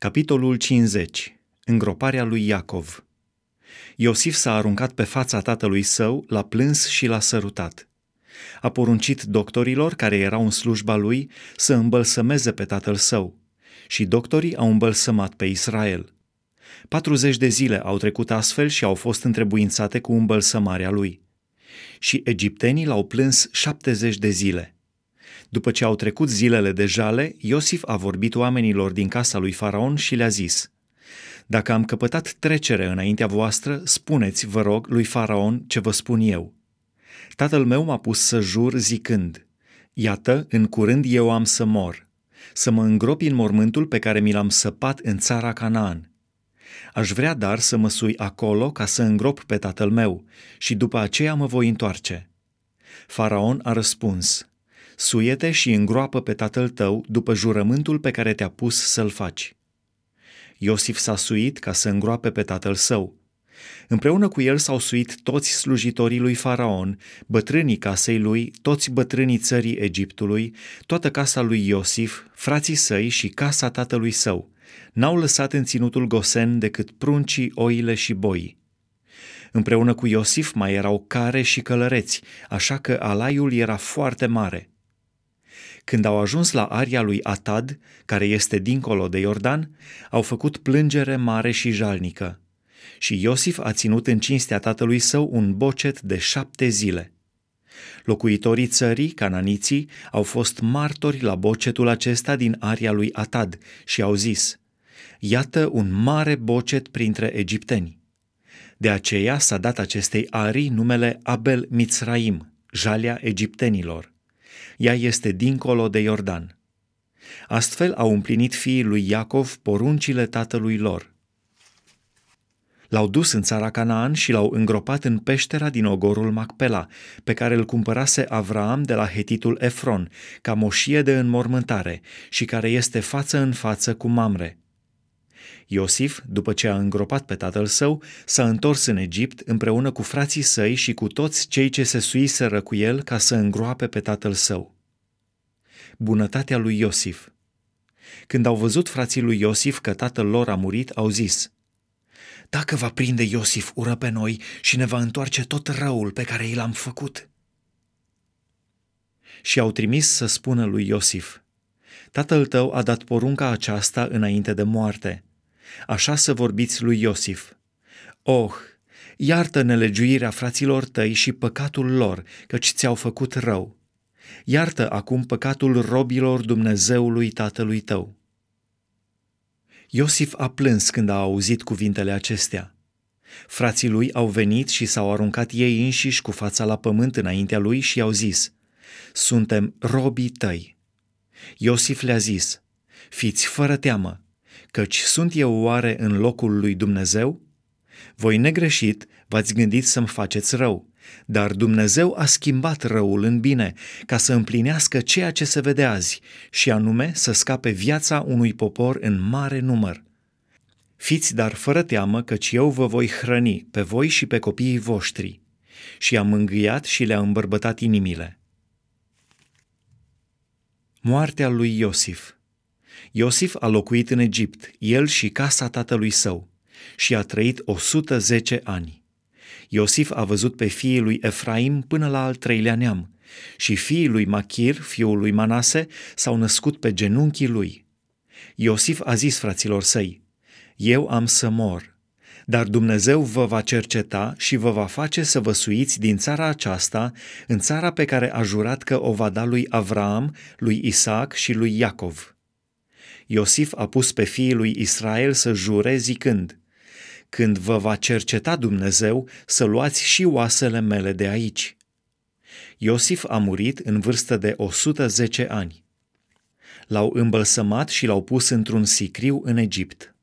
Capitolul 50. Îngroparea lui Iacov. Iosif s-a aruncat pe fața tatălui său, l-a plâns și l-a sărutat. A poruncit doctorilor care erau în slujba lui să îmbălsămeze pe tatăl său și doctorii au îmbălsămat pe Israel. 40 de zile au trecut astfel și au fost întrebuințate cu îmbălsămarea lui. Și egiptenii l-au plâns 70 de zile – după ce au trecut zilele de jale, Iosif a vorbit oamenilor din casa lui Faraon și le-a zis, Dacă am căpătat trecere înaintea voastră, spuneți, vă rog, lui Faraon ce vă spun eu. Tatăl meu m-a pus să jur zicând, Iată, în curând eu am să mor, să mă îngropi în mormântul pe care mi l-am săpat în țara Canaan. Aș vrea dar să mă sui acolo ca să îngrop pe tatăl meu și după aceea mă voi întoarce. Faraon a răspuns, suiete și îngroapă pe tatăl tău după jurământul pe care te-a pus să-l faci. Iosif s-a suit ca să îngroape pe tatăl său. Împreună cu el s-au suit toți slujitorii lui Faraon, bătrânii casei lui, toți bătrânii țării Egiptului, toată casa lui Iosif, frații săi și casa tatălui său. N-au lăsat în ținutul Gosen decât pruncii, oile și boii. Împreună cu Iosif mai erau care și călăreți, așa că alaiul era foarte mare. Când au ajuns la aria lui Atad, care este dincolo de Iordan, au făcut plângere mare și jalnică. Și Iosif a ținut în cinstea tatălui său un bocet de șapte zile. Locuitorii țării, cananiții, au fost martori la bocetul acesta din aria lui Atad și au zis, Iată un mare bocet printre egipteni. De aceea s-a dat acestei arii numele Abel Mitzraim, jalea egiptenilor ea este dincolo de Iordan. Astfel au împlinit fiii lui Iacov poruncile tatălui lor. L-au dus în țara Canaan și l-au îngropat în peștera din ogorul Macpela, pe care îl cumpărase Avraam de la hetitul Efron, ca moșie de înmormântare și care este față în față cu Mamre. Iosif, după ce a îngropat pe tatăl său, s-a întors în Egipt împreună cu frații săi și cu toți cei ce se suiseră cu el ca să îngroape pe tatăl său. Bunătatea lui Iosif Când au văzut frații lui Iosif că tatăl lor a murit, au zis, Dacă va prinde Iosif ură pe noi și ne va întoarce tot răul pe care i l-am făcut. Și au trimis să spună lui Iosif, Tatăl tău a dat porunca aceasta înainte de moarte – Așa să vorbiți lui Iosif. Oh, iartă nelegiuirea fraților tăi și păcatul lor, căci ți-au făcut rău. Iartă acum păcatul robilor Dumnezeului tatălui tău. Iosif a plâns când a auzit cuvintele acestea. Frații lui au venit și s-au aruncat ei înșiși cu fața la pământ înaintea lui și i-au zis, Suntem robii tăi. Iosif le-a zis, Fiți fără teamă, căci sunt eu oare în locul lui Dumnezeu? Voi negreșit v-ați gândit să-mi faceți rău, dar Dumnezeu a schimbat răul în bine, ca să împlinească ceea ce se vede azi, și anume să scape viața unui popor în mare număr. Fiți dar fără teamă, căci eu vă voi hrăni pe voi și pe copiii voștri. Și am mângâiat și le-a îmbărbătat inimile. Moartea lui Iosif – Iosif a locuit în Egipt, el și casa tatălui său, și a trăit 110 ani. Iosif a văzut pe fiii lui Efraim până la al treilea neam, și fiii lui Machir, fiul lui Manase, s-au născut pe genunchii lui. Iosif a zis fraților săi, Eu am să mor, dar Dumnezeu vă va cerceta și vă va face să vă suiți din țara aceasta în țara pe care a jurat că o va da lui Avraam, lui Isaac și lui Iacov. Iosif a pus pe fiii lui Israel să jure zicând, Când vă va cerceta Dumnezeu, să luați și oasele mele de aici. Iosif a murit în vârstă de 110 ani. L-au îmbălsămat și l-au pus într-un sicriu în Egipt.